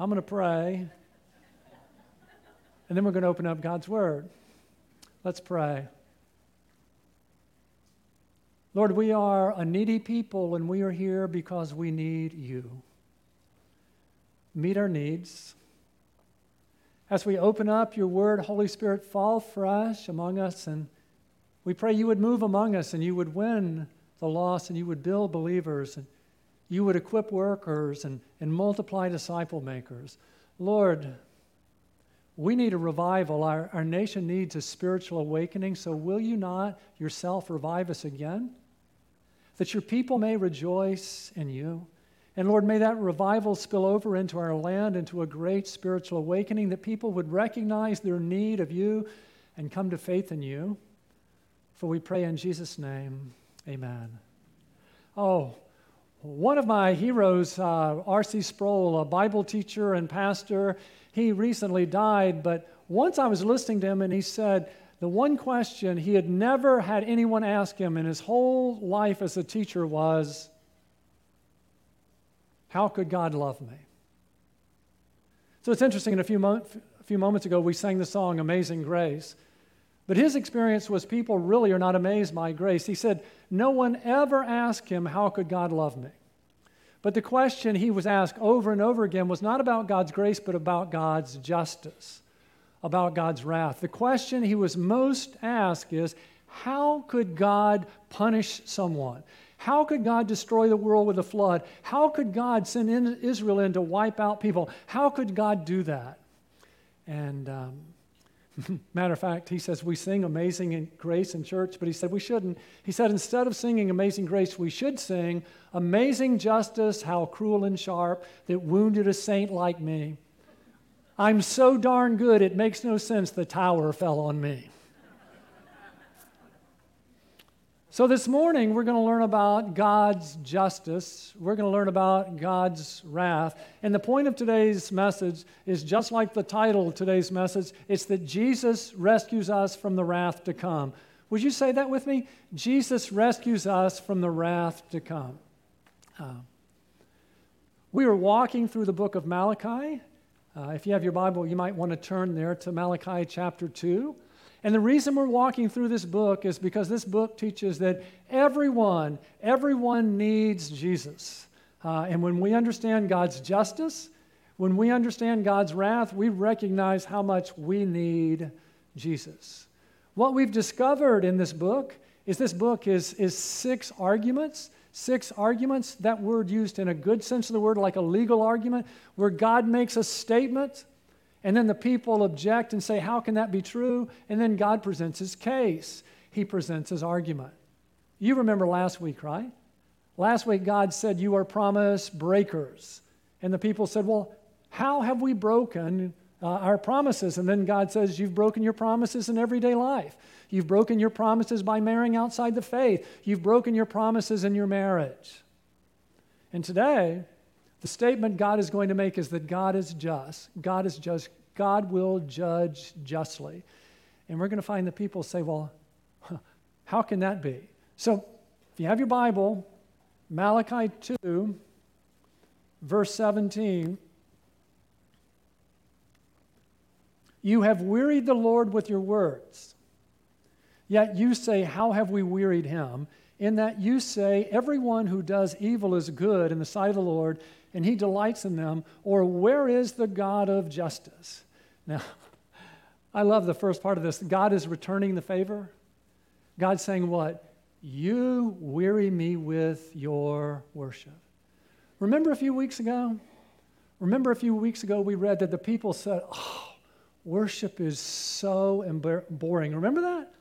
I'm going to pray, and then we're going to open up God's Word. Let's pray. Lord, we are a needy people, and we are here because we need you. Meet our needs. As we open up your word, Holy Spirit, fall fresh among us, and we pray you would move among us and you would win the lost and you would build believers and you would equip workers and, and multiply disciple makers. Lord, we need a revival. Our, our nation needs a spiritual awakening, so will you not yourself revive us again? That your people may rejoice in you. And Lord, may that revival spill over into our land, into a great spiritual awakening, that people would recognize their need of you and come to faith in you. For we pray in Jesus' name, amen. Oh, one of my heroes, uh, R.C. Sproul, a Bible teacher and pastor, he recently died, but once I was listening to him and he said, the one question he had never had anyone ask him in his whole life as a teacher was, How could God love me? So it's interesting, in a few, mo- a few moments ago, we sang the song Amazing Grace. But his experience was people really are not amazed by grace. He said, No one ever asked him, How could God love me? But the question he was asked over and over again was not about God's grace, but about God's justice, about God's wrath. The question he was most asked is, How could God punish someone? How could God destroy the world with a flood? How could God send in Israel in to wipe out people? How could God do that? And um, Matter of fact, he says we sing Amazing Grace in church, but he said we shouldn't. He said instead of singing Amazing Grace, we should sing Amazing Justice, how cruel and sharp that wounded a saint like me. I'm so darn good, it makes no sense the tower fell on me. So, this morning, we're going to learn about God's justice. We're going to learn about God's wrath. And the point of today's message is just like the title of today's message it's that Jesus rescues us from the wrath to come. Would you say that with me? Jesus rescues us from the wrath to come. Uh, we are walking through the book of Malachi. Uh, if you have your Bible, you might want to turn there to Malachi chapter 2. And the reason we're walking through this book is because this book teaches that everyone, everyone needs Jesus. Uh, and when we understand God's justice, when we understand God's wrath, we recognize how much we need Jesus. What we've discovered in this book is this book is, is six arguments, six arguments, that word used in a good sense of the word, like a legal argument, where God makes a statement and then the people object and say, How can that be true? And then God presents his case, he presents his argument. You remember last week, right? Last week, God said, You are promise breakers. And the people said, Well, how have we broken uh, our promises? And then God says, You've broken your promises in everyday life. You've broken your promises by marrying outside the faith. You've broken your promises in your marriage. And today, the statement God is going to make is that God is just. God is just. God will judge justly. And we're going to find that people say, well, how can that be? So if you have your Bible, Malachi 2, verse 17. You have wearied the Lord with your words. Yet you say, How have we wearied him? In that you say, Everyone who does evil is good in the sight of the Lord, and he delights in them, or where is the God of justice? Now, I love the first part of this. God is returning the favor. God's saying, What? You weary me with your worship. Remember a few weeks ago? Remember a few weeks ago we read that the people said, Oh, worship is so boring. Remember that?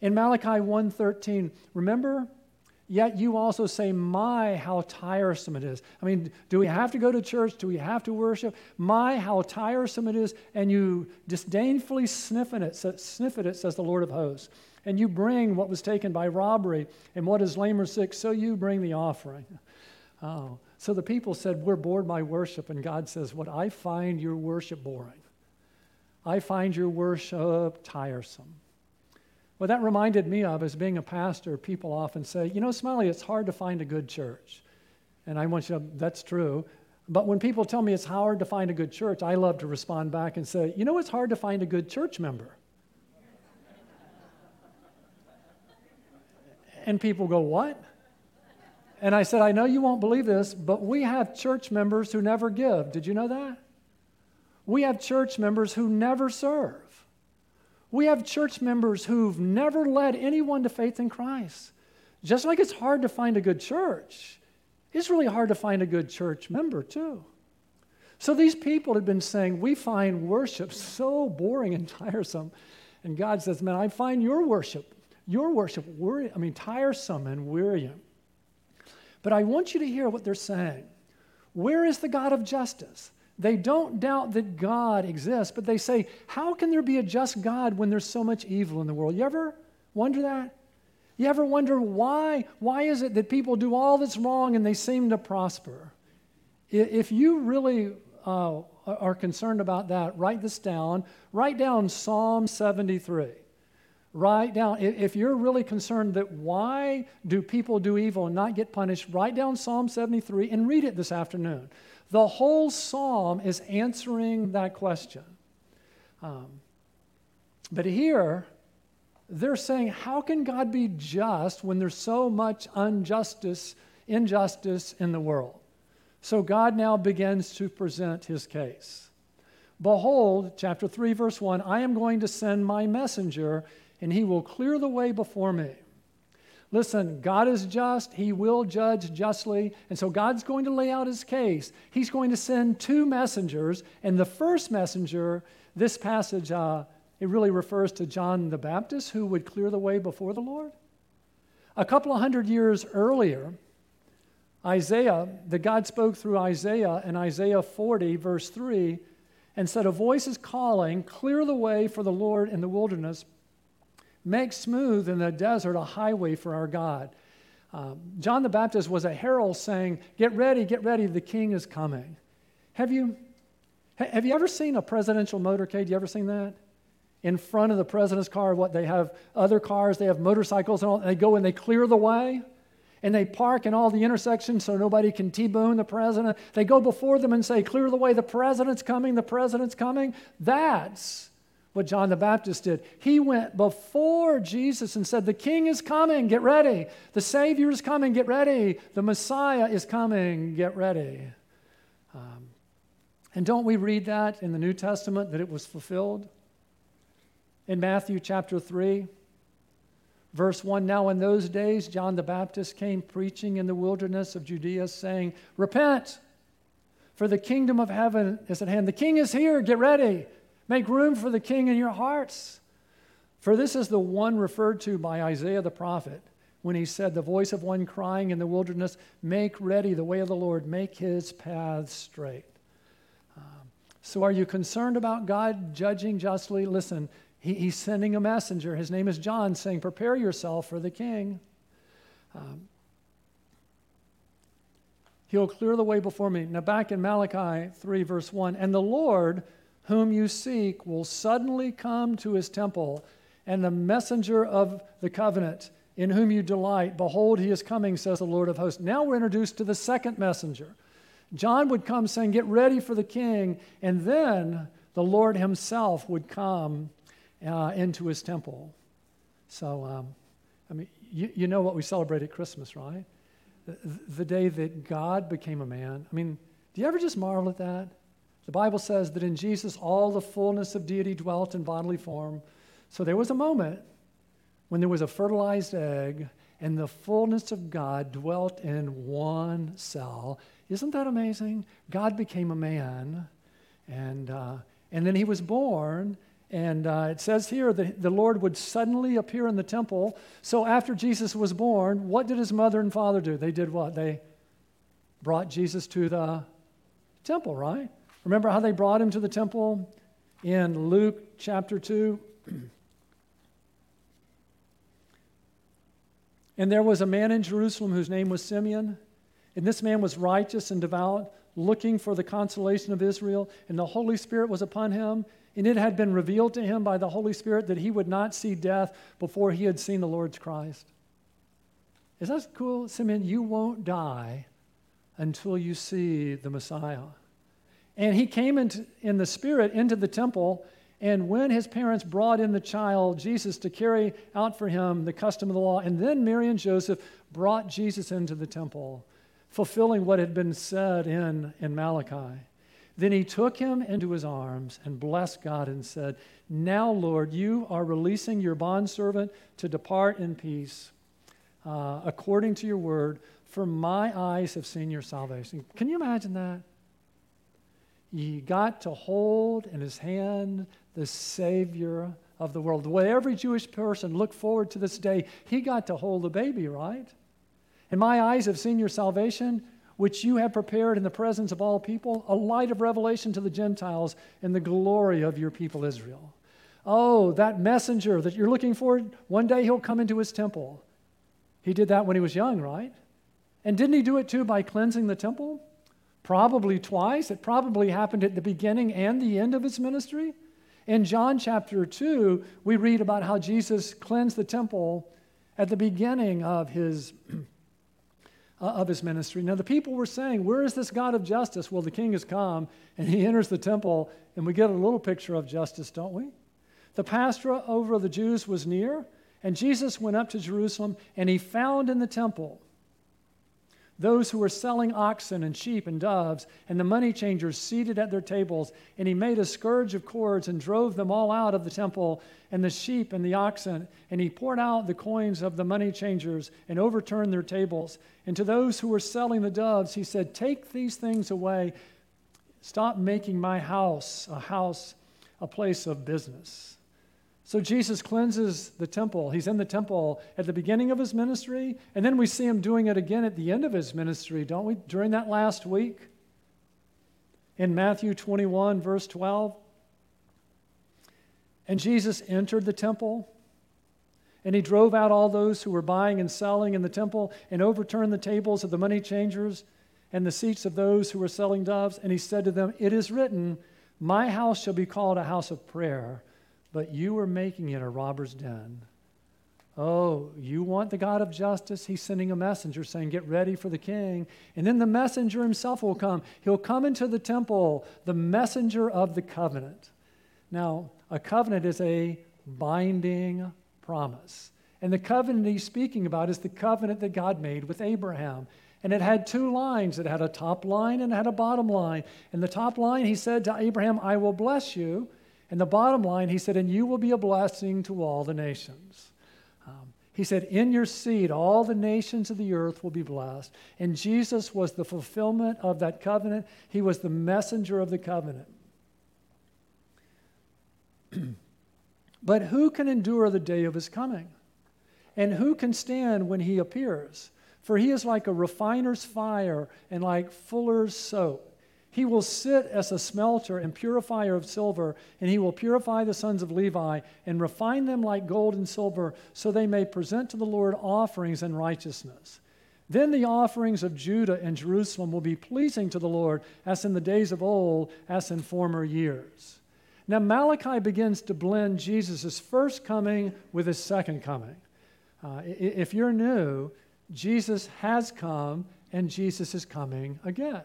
In Malachi 1:13, remember Yet you also say, My, how tiresome it is. I mean, do we have to go to church? Do we have to worship? My, how tiresome it is. And you disdainfully sniff at it, sniff at it, says the Lord of hosts. And you bring what was taken by robbery, and what is lame or sick, so you bring the offering. Oh. So the people said, We're bored by worship. And God says, What I find your worship boring. I find your worship tiresome. What that reminded me of as being a pastor, people often say, you know, Smiley, it's hard to find a good church. And I want you to, that's true. But when people tell me it's hard to find a good church, I love to respond back and say, you know, it's hard to find a good church member. and people go, what? And I said, I know you won't believe this, but we have church members who never give. Did you know that? We have church members who never serve. We have church members who've never led anyone to faith in Christ. Just like it's hard to find a good church, it's really hard to find a good church member, too. So these people had been saying, We find worship so boring and tiresome. And God says, Man, I find your worship, your worship, I mean, tiresome and wearying. But I want you to hear what they're saying. Where is the God of justice? They don't doubt that God exists, but they say, How can there be a just God when there's so much evil in the world? You ever wonder that? You ever wonder why? Why is it that people do all that's wrong and they seem to prosper? If you really uh, are concerned about that, write this down. Write down Psalm 73. Write down, if you're really concerned that why do people do evil and not get punished, write down Psalm 73 and read it this afternoon. The whole psalm is answering that question. Um, but here, they're saying, how can God be just when there's so much injustice, injustice in the world? So God now begins to present his case. Behold, chapter 3, verse 1 I am going to send my messenger and he will clear the way before me. Listen, God is just. He will judge justly. And so God's going to lay out his case. He's going to send two messengers. And the first messenger, this passage, uh, it really refers to John the Baptist, who would clear the way before the Lord. A couple of hundred years earlier, Isaiah, the God spoke through Isaiah in Isaiah 40, verse 3, and said, A voice is calling, clear the way for the Lord in the wilderness, Make smooth in the desert a highway for our God. Um, John the Baptist was a herald saying, Get ready, get ready, the king is coming. Have you, have you ever seen a presidential motorcade? You ever seen that? In front of the president's car, what they have other cars, they have motorcycles, and, all, and they go and they clear the way and they park in all the intersections so nobody can T-bone the president. They go before them and say, "Clear the way! The president's coming! The president's coming!" That's what John the Baptist did. He went before Jesus and said, The king is coming, get ready. The Savior is coming, get ready. The Messiah is coming, get ready. Um, and don't we read that in the New Testament that it was fulfilled? In Matthew chapter 3, verse 1 Now in those days, John the Baptist came preaching in the wilderness of Judea, saying, Repent, for the kingdom of heaven is at hand. The king is here, get ready. Make room for the king in your hearts. For this is the one referred to by Isaiah the prophet when he said, The voice of one crying in the wilderness, Make ready the way of the Lord, make his paths straight. Um, so, are you concerned about God judging justly? Listen, he, he's sending a messenger. His name is John, saying, Prepare yourself for the king. Um, he'll clear the way before me. Now, back in Malachi 3, verse 1, and the Lord whom you seek will suddenly come to his temple, and the messenger of the covenant in whom you delight, behold, he is coming, says the Lord of hosts. Now we're introduced to the second messenger. John would come saying, Get ready for the king, and then the Lord himself would come uh, into his temple. So, um, I mean, you, you know what we celebrate at Christmas, right? The, the day that God became a man. I mean, do you ever just marvel at that? The Bible says that in Jesus all the fullness of deity dwelt in bodily form. So there was a moment when there was a fertilized egg and the fullness of God dwelt in one cell. Isn't that amazing? God became a man, and, uh, and then he was born. And uh, it says here that the Lord would suddenly appear in the temple. So after Jesus was born, what did his mother and father do? They did what? They brought Jesus to the temple, right? Remember how they brought him to the temple in Luke chapter 2? and there was a man in Jerusalem whose name was Simeon. And this man was righteous and devout, looking for the consolation of Israel. And the Holy Spirit was upon him. And it had been revealed to him by the Holy Spirit that he would not see death before he had seen the Lord's Christ. Is that cool? Simeon, you won't die until you see the Messiah. And he came into, in the Spirit into the temple. And when his parents brought in the child, Jesus, to carry out for him the custom of the law, and then Mary and Joseph brought Jesus into the temple, fulfilling what had been said in, in Malachi. Then he took him into his arms and blessed God and said, Now, Lord, you are releasing your bondservant to depart in peace, uh, according to your word, for my eyes have seen your salvation. Can you imagine that? He got to hold in his hand the Savior of the world. The way every Jewish person looked forward to this day, he got to hold the baby, right? And my eyes have seen your salvation, which you have prepared in the presence of all people, a light of revelation to the Gentiles and the glory of your people Israel. Oh, that messenger that you're looking for, one day he'll come into his temple. He did that when he was young, right? And didn't he do it too by cleansing the temple? Probably twice. It probably happened at the beginning and the end of his ministry. In John chapter 2, we read about how Jesus cleansed the temple at the beginning of his, uh, of his ministry. Now, the people were saying, Where is this God of justice? Well, the king has come, and he enters the temple, and we get a little picture of justice, don't we? The Passover over the Jews was near, and Jesus went up to Jerusalem, and he found in the temple those who were selling oxen and sheep and doves, and the money changers seated at their tables. And he made a scourge of cords and drove them all out of the temple, and the sheep and the oxen. And he poured out the coins of the money changers and overturned their tables. And to those who were selling the doves, he said, Take these things away. Stop making my house a house, a place of business. So Jesus cleanses the temple. He's in the temple at the beginning of his ministry, and then we see him doing it again at the end of his ministry, don't we? During that last week in Matthew 21, verse 12. And Jesus entered the temple, and he drove out all those who were buying and selling in the temple, and overturned the tables of the money changers and the seats of those who were selling doves. And he said to them, It is written, My house shall be called a house of prayer but you are making it a robber's den. Oh, you want the God of justice? He's sending a messenger saying, Get ready for the king. And then the messenger himself will come. He'll come into the temple, the messenger of the covenant. Now, a covenant is a binding promise. And the covenant he's speaking about is the covenant that God made with Abraham. And it had two lines it had a top line and it had a bottom line. And the top line, he said to Abraham, I will bless you. And the bottom line, he said, and you will be a blessing to all the nations. Um, he said, in your seed, all the nations of the earth will be blessed. And Jesus was the fulfillment of that covenant, he was the messenger of the covenant. but who can endure the day of his coming? And who can stand when he appears? For he is like a refiner's fire and like fuller's soap. He will sit as a smelter and purifier of silver, and he will purify the sons of Levi and refine them like gold and silver, so they may present to the Lord offerings in righteousness. Then the offerings of Judah and Jerusalem will be pleasing to the Lord, as in the days of old, as in former years. Now, Malachi begins to blend Jesus' first coming with his second coming. Uh, if you're new, Jesus has come and Jesus is coming again.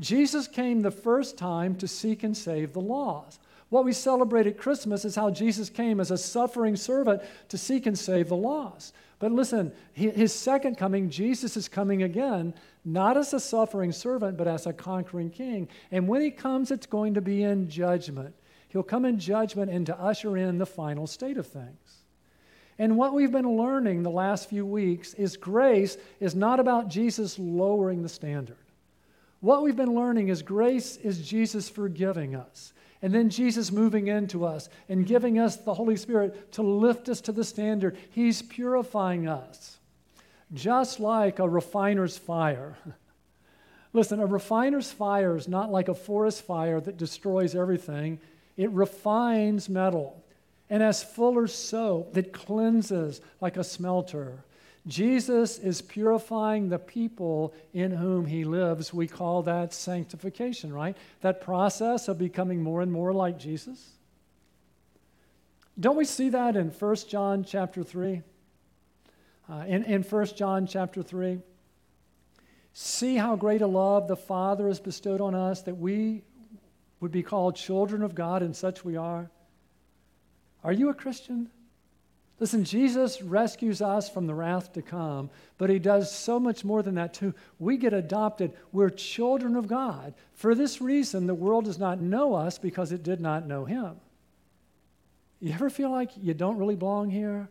Jesus came the first time to seek and save the lost. What we celebrate at Christmas is how Jesus came as a suffering servant to seek and save the lost. But listen, his second coming, Jesus is coming again, not as a suffering servant, but as a conquering king. And when he comes, it's going to be in judgment. He'll come in judgment and to usher in the final state of things. And what we've been learning the last few weeks is grace is not about Jesus lowering the standard. What we've been learning is grace is Jesus forgiving us. And then Jesus moving into us and giving us the Holy Spirit to lift us to the standard. He's purifying us, just like a refiner's fire. Listen, a refiner's fire is not like a forest fire that destroys everything, it refines metal. And as fuller's soap that cleanses like a smelter. Jesus is purifying the people in whom he lives. We call that sanctification, right? That process of becoming more and more like Jesus. Don't we see that in 1 John chapter 3? Uh, in, in 1 John chapter 3, See how great a love the Father has bestowed on us that we would be called children of God, and such we are. Are you a Christian? Listen, Jesus rescues us from the wrath to come, but he does so much more than that, too. We get adopted. We're children of God. For this reason, the world does not know us because it did not know him. You ever feel like you don't really belong here?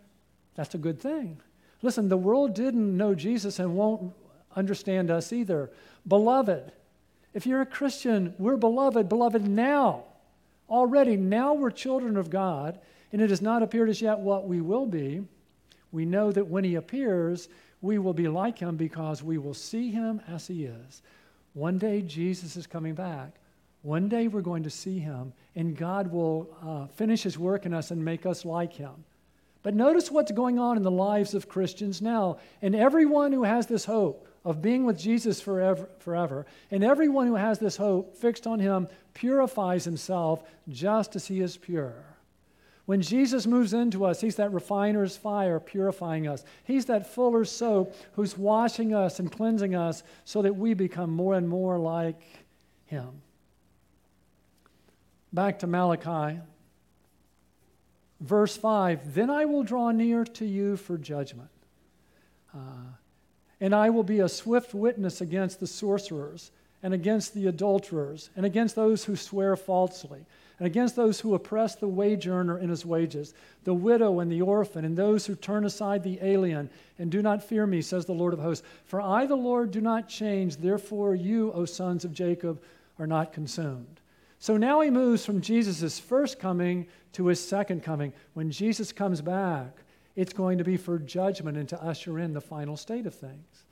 That's a good thing. Listen, the world didn't know Jesus and won't understand us either. Beloved, if you're a Christian, we're beloved, beloved now. Already, now we're children of God and it has not appeared as yet what we will be. We know that when he appears, we will be like him because we will see him as he is. One day, Jesus is coming back. One day, we're going to see him, and God will uh, finish his work in us and make us like him. But notice what's going on in the lives of Christians now. And everyone who has this hope of being with Jesus forever, forever, and everyone who has this hope fixed on him purifies himself just as he is pure. When Jesus moves into us, He's that refiner's fire purifying us. He's that fuller's soap who's washing us and cleansing us so that we become more and more like Him. Back to Malachi, verse 5 Then I will draw near to you for judgment. Uh, and I will be a swift witness against the sorcerers, and against the adulterers, and against those who swear falsely and against those who oppress the wage earner in his wages, the widow and the orphan, and those who turn aside the alien, and do not fear me, says the Lord of hosts. For I, the Lord, do not change. Therefore, you, O sons of Jacob, are not consumed. So now he moves from Jesus' first coming to his second coming. When Jesus comes back, it's going to be for judgment and to usher in the final state of things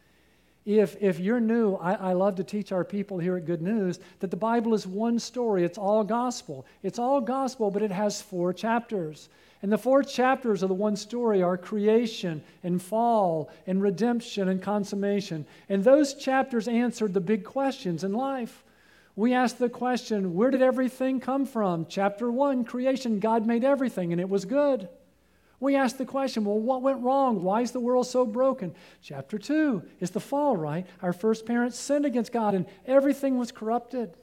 if, if you're new, I, I love to teach our people here at Good News that the Bible is one story. It's all gospel. It's all gospel, but it has four chapters. And the four chapters of the one story are creation and fall and redemption and consummation. And those chapters answered the big questions in life. We ask the question, where did everything come from? Chapter one, creation, God made everything and it was good. We ask the question, well, what went wrong? Why is the world so broken? Chapter 2 is the fall, right? Our first parents sinned against God and everything was corrupted.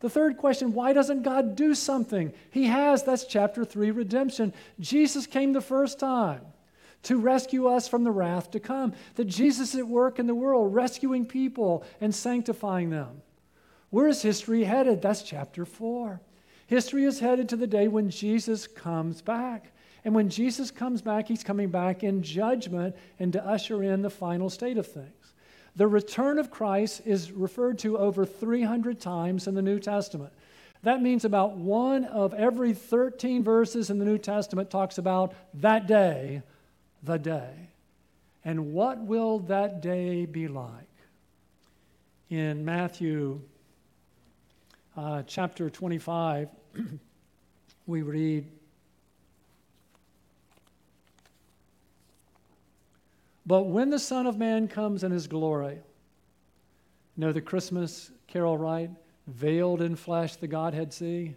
The third question, why doesn't God do something? He has. That's chapter 3, redemption. Jesus came the first time to rescue us from the wrath to come. That Jesus is at work in the world, rescuing people and sanctifying them. Where is history headed? That's chapter 4. History is headed to the day when Jesus comes back. And when Jesus comes back, he's coming back in judgment and to usher in the final state of things. The return of Christ is referred to over 300 times in the New Testament. That means about one of every 13 verses in the New Testament talks about that day, the day. And what will that day be like? In Matthew uh, chapter 25, we read, But when the Son of Man comes in his glory, know the Christmas carol, right? Veiled in flesh, the Godhead see.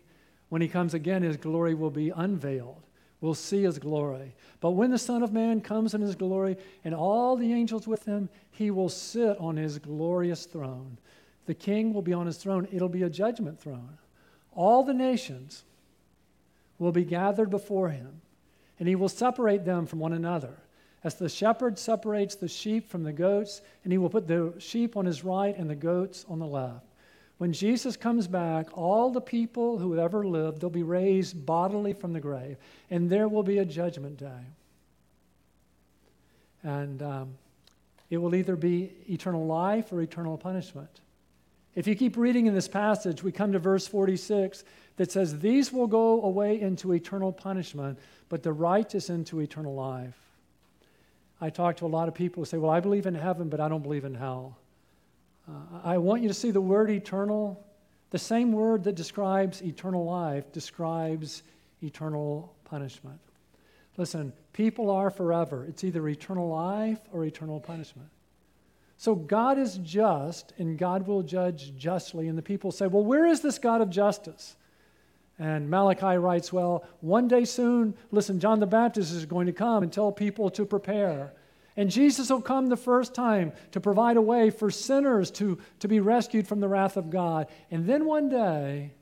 When he comes again, his glory will be unveiled. We'll see his glory. But when the Son of Man comes in his glory and all the angels with him, he will sit on his glorious throne. The king will be on his throne. It'll be a judgment throne. All the nations will be gathered before him, and he will separate them from one another as the shepherd separates the sheep from the goats, and he will put the sheep on his right and the goats on the left. When Jesus comes back, all the people who have ever lived, they'll be raised bodily from the grave, and there will be a judgment day. And um, it will either be eternal life or eternal punishment. If you keep reading in this passage, we come to verse 46 that says, These will go away into eternal punishment, but the righteous into eternal life. I talk to a lot of people who say, Well, I believe in heaven, but I don't believe in hell. Uh, I want you to see the word eternal. The same word that describes eternal life describes eternal punishment. Listen, people are forever. It's either eternal life or eternal punishment. So God is just, and God will judge justly. And the people say, Well, where is this God of justice? And Malachi writes, Well, one day soon, listen, John the Baptist is going to come and tell people to prepare. And Jesus will come the first time to provide a way for sinners to, to be rescued from the wrath of God. And then one day,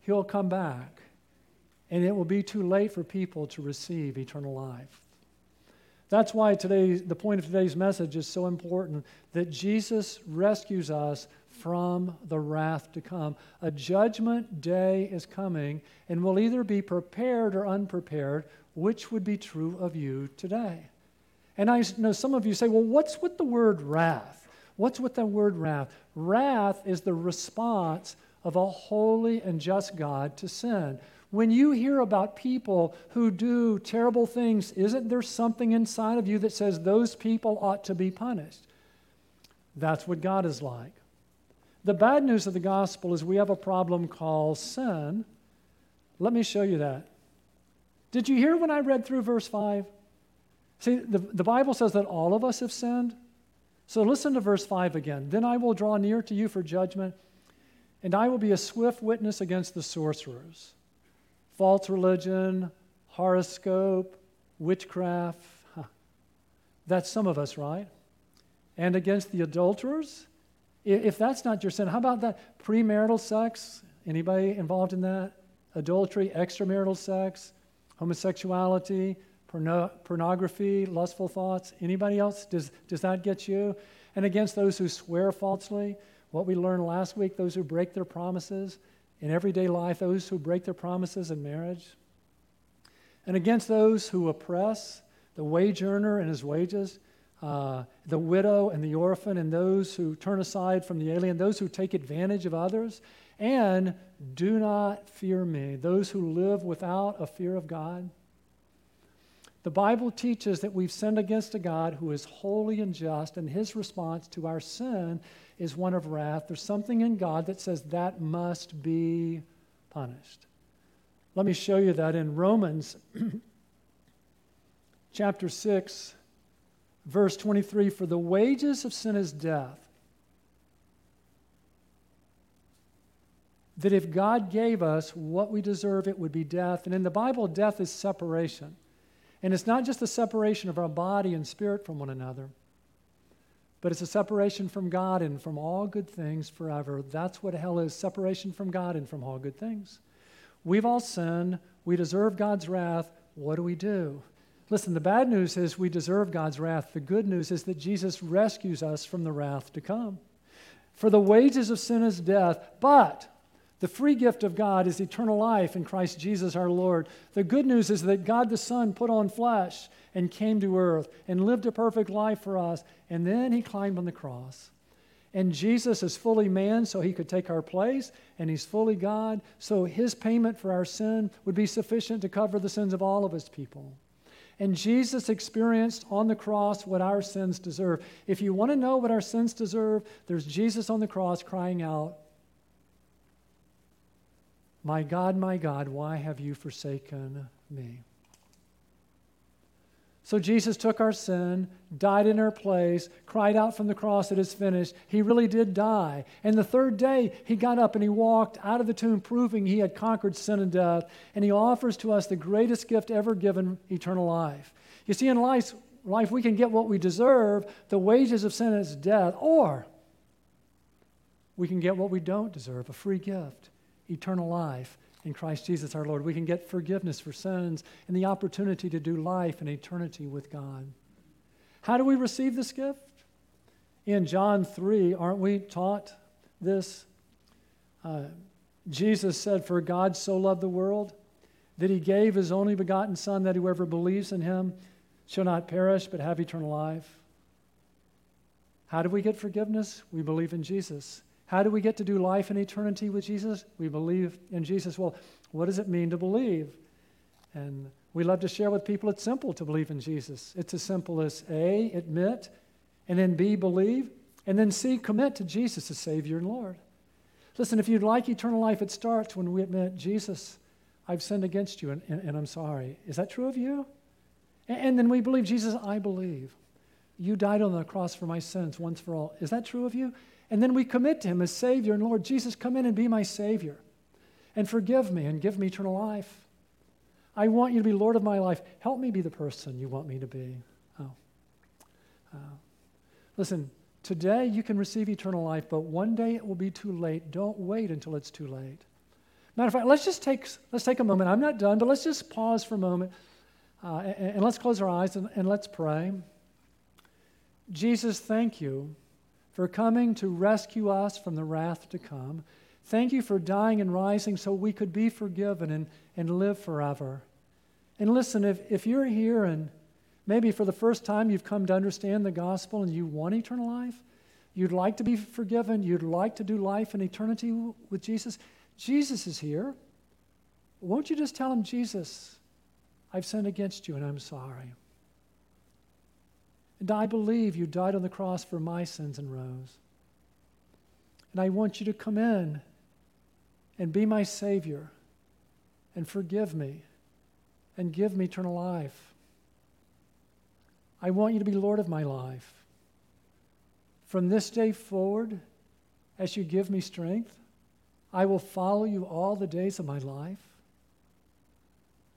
he'll come back, and it will be too late for people to receive eternal life. That's why today, the point of today's message is so important that Jesus rescues us from the wrath to come. A judgment day is coming, and we'll either be prepared or unprepared, which would be true of you today. And I know some of you say, well, what's with the word wrath? What's with the word wrath? Wrath is the response of a holy and just God to sin. When you hear about people who do terrible things, isn't there something inside of you that says those people ought to be punished? That's what God is like. The bad news of the gospel is we have a problem called sin. Let me show you that. Did you hear when I read through verse 5? See, the, the Bible says that all of us have sinned. So listen to verse 5 again. Then I will draw near to you for judgment, and I will be a swift witness against the sorcerers. False religion, horoscope, witchcraft. Huh. That's some of us, right? And against the adulterers. If that's not your sin, how about that premarital sex? Anybody involved in that? Adultery, extramarital sex, homosexuality, porno- pornography, lustful thoughts. Anybody else? Does, does that get you? And against those who swear falsely, what we learned last week, those who break their promises in everyday life, those who break their promises in marriage. And against those who oppress, the wage earner and his wages, uh, the widow and the orphan, and those who turn aside from the alien, those who take advantage of others, and do not fear me, those who live without a fear of God. The Bible teaches that we've sinned against a God who is holy and just, and his response to our sin is one of wrath. There's something in God that says that must be punished. Let me show you that in Romans chapter 6, verse 23 For the wages of sin is death. That if God gave us what we deserve, it would be death. And in the Bible, death is separation. And it's not just the separation of our body and spirit from one another, but it's a separation from God and from all good things forever. That's what hell is separation from God and from all good things. We've all sinned. We deserve God's wrath. What do we do? Listen, the bad news is we deserve God's wrath. The good news is that Jesus rescues us from the wrath to come. For the wages of sin is death, but the free gift of God is eternal life in Christ Jesus our Lord. The good news is that God the Son put on flesh and came to earth and lived a perfect life for us, and then he climbed on the cross. And Jesus is fully man, so he could take our place, and he's fully God, so his payment for our sin would be sufficient to cover the sins of all of his people. And Jesus experienced on the cross what our sins deserve. If you want to know what our sins deserve, there's Jesus on the cross crying out, my God, my God, why have you forsaken me? So Jesus took our sin, died in our place, cried out from the cross, It is finished. He really did die. And the third day, he got up and he walked out of the tomb, proving he had conquered sin and death. And he offers to us the greatest gift ever given eternal life. You see, in life, life we can get what we deserve. The wages of sin is death, or we can get what we don't deserve a free gift eternal life in Christ Jesus our Lord. We can get forgiveness for sins and the opportunity to do life in eternity with God. How do we receive this gift? In John 3, aren't we taught this? Uh, Jesus said, For God so loved the world that he gave his only begotten Son, that whoever believes in him shall not perish but have eternal life. How do we get forgiveness? We believe in Jesus. How do we get to do life in eternity with Jesus? We believe in Jesus. Well, what does it mean to believe? And we love to share with people it's simple to believe in Jesus. It's as simple as A, admit, and then B, believe, and then C, commit to Jesus as Savior and Lord. Listen, if you'd like eternal life, it starts when we admit, Jesus, I've sinned against you and, and, and I'm sorry. Is that true of you? And, and then we believe, Jesus, I believe. You died on the cross for my sins once for all. Is that true of you? And then we commit to Him as Savior and Lord. Jesus, come in and be my Savior and forgive me and give me eternal life. I want you to be Lord of my life. Help me be the person you want me to be. Oh. Uh, listen, today you can receive eternal life, but one day it will be too late. Don't wait until it's too late. Matter of fact, let's just take, let's take a moment. I'm not done, but let's just pause for a moment uh, and, and, let's close our eyes and, and let's pray. Jesus, thank you for coming to rescue us from the wrath to come. Thank you for dying and rising so we could be forgiven and, and live forever. And listen, if, if you're here and maybe for the first time you've come to understand the gospel and you want eternal life, you'd like to be forgiven, you'd like to do life in eternity with Jesus, Jesus is here. Won't you just tell him, Jesus, I've sinned against you and I'm sorry. And I believe you died on the cross for my sins and rose. And I want you to come in and be my Savior and forgive me and give me eternal life. I want you to be Lord of my life. From this day forward, as you give me strength, I will follow you all the days of my life.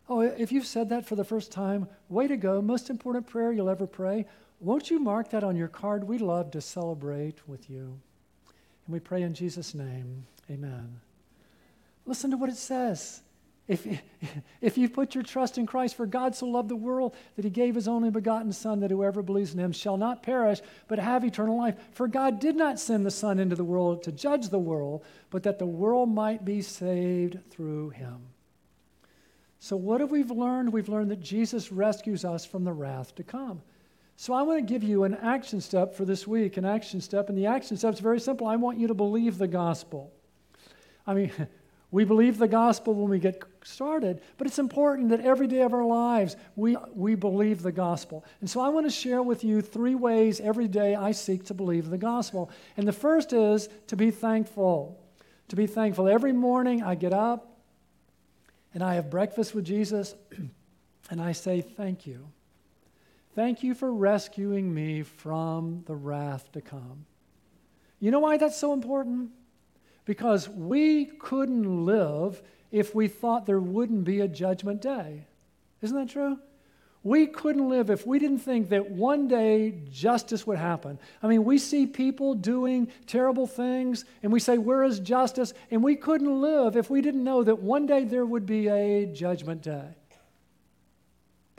Oh, if you've said that for the first time, way to go. Most important prayer you'll ever pray. Won't you mark that on your card? We'd love to celebrate with you. And we pray in Jesus' name. Amen. Listen to what it says. If, if you put your trust in Christ, for God so loved the world that he gave his only begotten Son, that whoever believes in him shall not perish, but have eternal life. For God did not send the Son into the world to judge the world, but that the world might be saved through him. So, what have we learned? We've learned that Jesus rescues us from the wrath to come. So, I want to give you an action step for this week, an action step. And the action step is very simple. I want you to believe the gospel. I mean, we believe the gospel when we get started, but it's important that every day of our lives we, we believe the gospel. And so I want to share with you three ways every day I seek to believe the gospel. And the first is to be thankful. To be thankful. Every morning I get up, and I have breakfast with Jesus, and I say, Thank you. Thank you for rescuing me from the wrath to come. You know why that's so important? Because we couldn't live if we thought there wouldn't be a judgment day. Isn't that true? We couldn't live if we didn't think that one day justice would happen. I mean, we see people doing terrible things and we say, Where is justice? And we couldn't live if we didn't know that one day there would be a judgment day.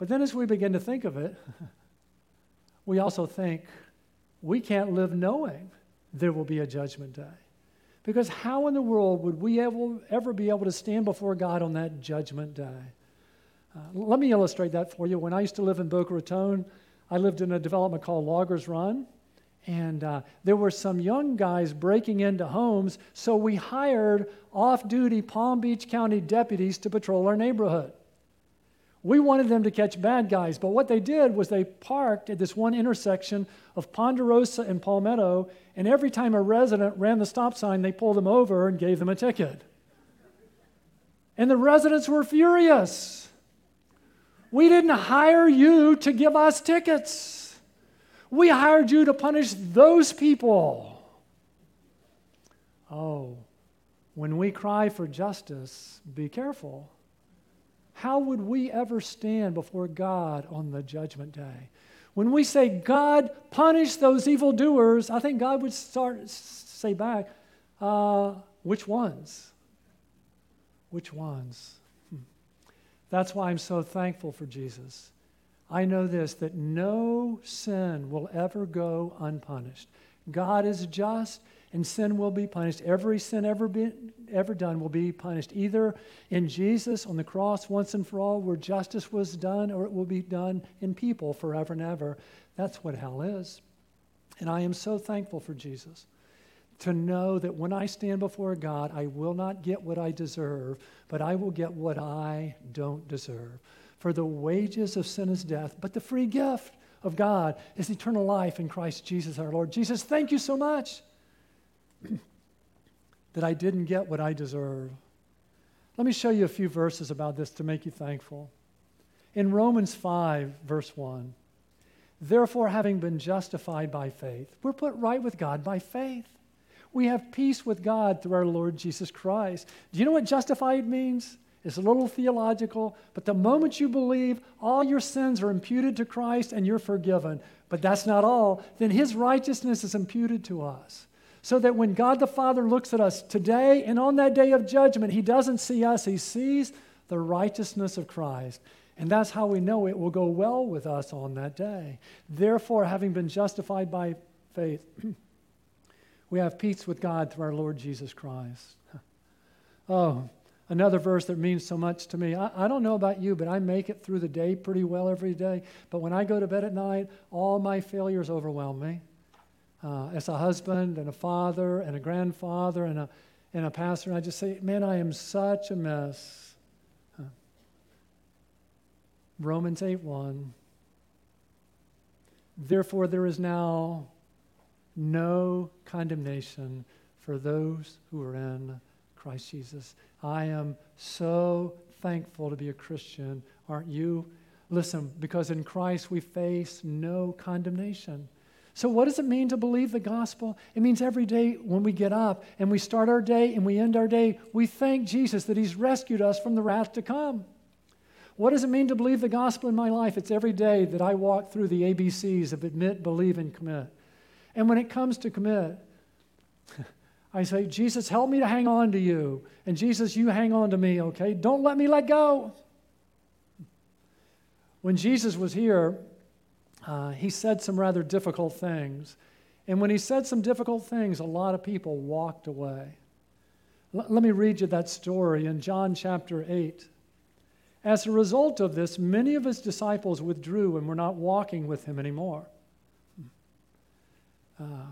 But then as we begin to think of it, we also think we can't live knowing there will be a judgment day. Because how in the world would we ever, be able to stand before God on that judgment day? Uh, let me illustrate that for you. When I used to live in Boca Raton, I lived in a development called Loggers Run. And uh, there were some young guys breaking into homes, so we hired off duty Palm Beach County deputies to patrol our neighborhood. We wanted them to catch bad guys, but what they did was they parked at this one intersection of Ponderosa and Palmetto, and every time a resident ran the stop sign, they pulled them over and gave them a ticket. And the residents were furious. We didn't hire you to give us tickets. We hired you to punish those people. Oh, when we cry for justice, be careful. How would we ever stand before God on the judgment day? When we say, God, punish those evildoers, I think God would start say back, uh, which ones? Which ones? That's why I'm so thankful for Jesus. I know this that no sin will ever go unpunished. God is just and sin will be punished. Every sin ever been, ever done will be punished either in Jesus on the cross once and for all where justice was done or it will be done in people forever and ever. That's what hell is. And I am so thankful for Jesus to know that when I stand before God, I will not get what I deserve, but I will get what I don't deserve. For the wages of sin is death, but the free gift of God is eternal life in Christ Jesus our Lord. Jesus, thank you so much that I didn't get what I deserve. Let me show you a few verses about this to make you thankful. In Romans 5, verse 1, therefore, having been justified by faith, we're put right with God by faith. We have peace with God through our Lord Jesus Christ. Do you know what justified means? It's a little theological, but the moment you believe, all your sins are imputed to Christ and you're forgiven. But that's not all. Then his righteousness is imputed to us. So that when God the Father looks at us today and on that day of judgment, he doesn't see us, he sees the righteousness of Christ. And that's how we know it will go well with us on that day. Therefore, having been justified by faith, we have peace with God through our Lord Jesus Christ. Oh, another verse that means so much to me. I, I, don't know about you, but I make it through the day pretty well every day. But when I go to bed at night, all my failures overwhelm me. Uh, as a husband and a father and a grandfather and a, and a pastor, and I just say, man, I am such a mess. Huh. Romans 8 1. Therefore, there is now no condemnation for those who are in Christ Jesus. I am so thankful to be a Christian, aren't you? Listen, because in Christ we face no condemnation. So, what does it mean to believe the gospel? It means every day when we get up and we start our day and we end our day, we thank Jesus that He's rescued us from the wrath to come. What does it mean to believe the gospel in my life? It's every day that I walk through the ABCs of admit, believe, and commit. And when it comes to commit, I say, Jesus, help me to hang on to you. And Jesus, you hang on to me, okay? Don't let me let go. When Jesus was here, uh, he said some rather difficult things. And when he said some difficult things, a lot of people walked away. L- let me read you that story in John chapter 8. As a result of this, many of his disciples withdrew and were not walking with him anymore. Uh,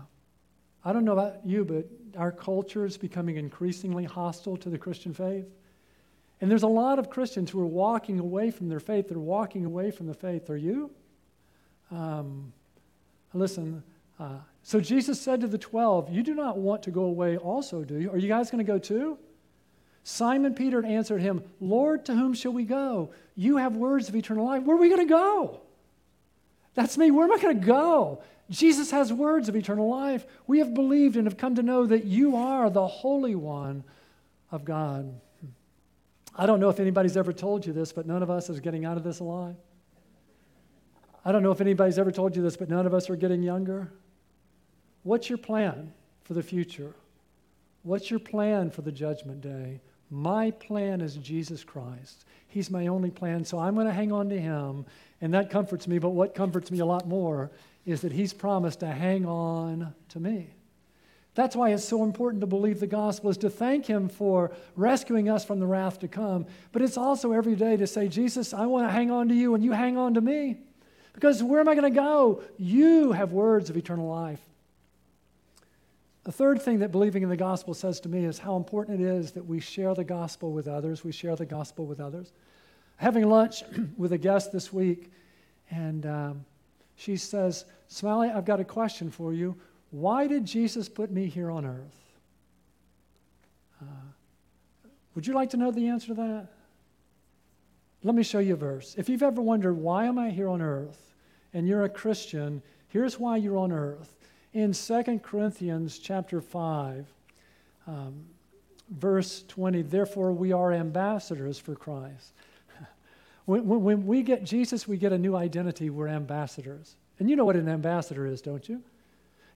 I don't know about you, but our culture is becoming increasingly hostile to the Christian faith. And there's a lot of Christians who are walking away from their faith. They're walking away from the faith. Are you? Um, listen, uh, so Jesus said to the 12, You do not want to go away also, do you? Are you guys going to go too? Simon Peter answered him, Lord, to whom shall we go? You have words of eternal life. Where are we going to go? That's me. Where am I going to go? Jesus has words of eternal life. We have believed and have come to know that you are the Holy One of God. I don't know if anybody's ever told you this, but none of us is getting out of this alive. I don't know if anybody's ever told you this, but none of us are getting younger. What's your plan for the future? What's your plan for the judgment day? My plan is Jesus Christ. He's my only plan, so I'm going to hang on to him, and that comforts me. But what comforts me a lot more is that He's promised to hang on to me. That's why it's so important to believe the gospel, is to thank Him for rescuing us from the wrath to come. But it's also every day to say, Jesus, I want to hang on to you and you hang on to me. Because where am I going to go? You have words of eternal life. The third thing that believing in the gospel says to me is how important it is that we share the gospel with others. We share the gospel with others. Having lunch with a guest this week, and um, she says, Smiley, I've got a question for you. Why did Jesus put me here on earth? Uh, would you like to know the answer to that? Let me show you a verse. If you've ever wondered, why am I here on earth? And you're a Christian, here's why you're on earth. In 2 Corinthians chapter 5, um, verse 20, therefore we are ambassadors for Christ. When, when, when, we get Jesus, we get a new identity. We're ambassadors. And you know what an ambassador is, don't you?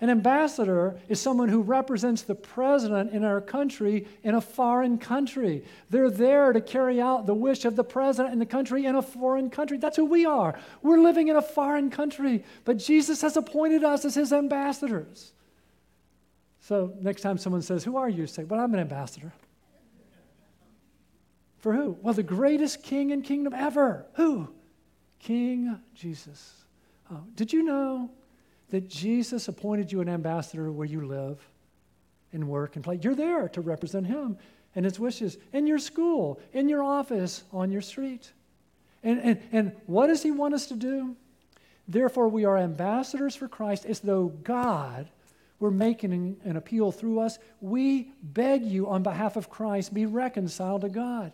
An ambassador is someone who represents the president in our country in a foreign country. They're there to carry out the wish of the president in the country in a foreign country. That's who we are. We're living in a foreign country, but Jesus has appointed us as his ambassadors. So next time someone says, Who are you? Say, Well, I'm an ambassador. For who? Well, the greatest king and kingdom ever. Who? King Jesus. Oh, did you know that Jesus appointed you an ambassador where you live and work and play? You're there to represent him and his wishes in your school, in your office, on your street. And, and, and what does he want us to do? Therefore, we are ambassadors for Christ as though God were making an, an appeal through us. We beg you on behalf of Christ, be reconciled to God.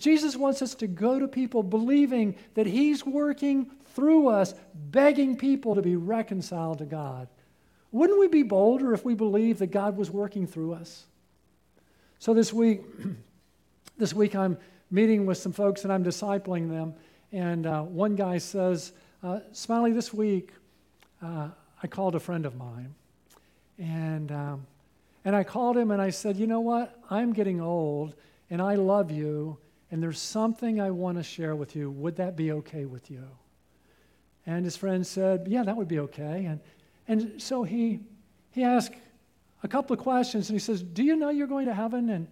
Jesus wants us to go to people believing that He's working through us, begging people to be reconciled to God. Wouldn't we be bolder if we believed that God was working through us? So this week, this week I'm meeting with some folks and I'm discipling them. And uh, one guy says, uh, Smiley, this week uh, I called a friend of mine. And, um, and I called him and I said, You know what? I'm getting old and I love you, and there's something I want to share with you. Would that be okay with you? And his friend said, Yeah, that would be okay. And, and so he, he asked a couple of questions and he says, Do you know you're going to heaven? And,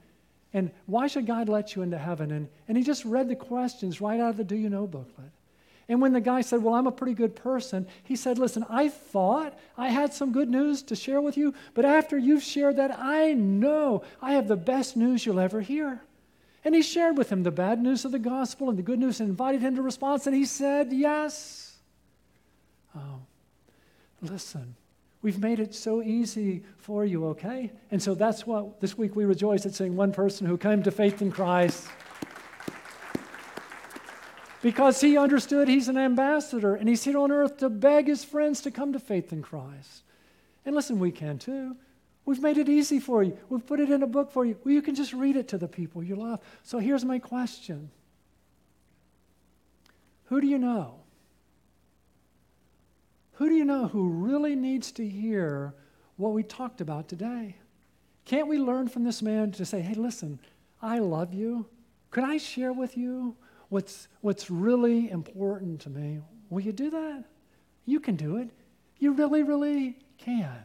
and why should God let you into heaven? And, and he just read the questions right out of the Do You Know booklet. And when the guy said, Well, I'm a pretty good person, he said, Listen, I thought I had some good news to share with you, but after you've shared that, I know I have the best news you'll ever hear. And he shared with him the bad news of the gospel and the good news and invited him to response, and he said, Yes. Oh, listen, we've made it so easy for you, okay? And so that's what this week we rejoice at seeing one person who came to faith in Christ because he understood he's an ambassador and he's here on earth to beg his friends to come to faith in Christ. And listen, we can too. We've made it easy for you. We've put it in a book for you. Well, you can just read it to the people you love. So here's my question Who do you know? Who do you know who really needs to hear what we talked about today? Can't we learn from this man to say, hey, listen, I love you. Could I share with you what's, what's really important to me. Will you do that? You can do it. You really, really can.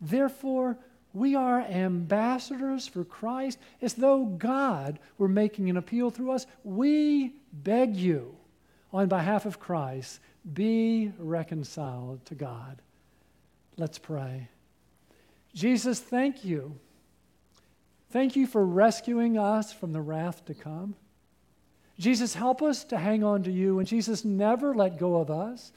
Therefore, we are ambassadors for Christ as though God were making an appeal through us. We beg you, on behalf of Christ, be reconciled to God. Let's pray. Jesus, thank you. Thank you for rescuing us from the wrath to come. Jesus, help us to hang on to you. And Jesus, never let go of us.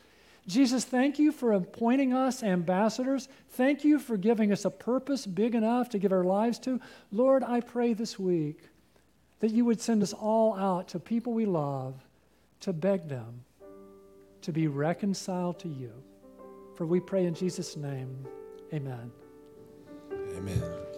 Jesus, thank you for appointing us ambassadors. Thank you for giving us a purpose big enough to give our lives to. Lord, I pray this week that you would send us all out to people we love to beg them to be reconciled to you. For we pray in Jesus' name, amen. Amen.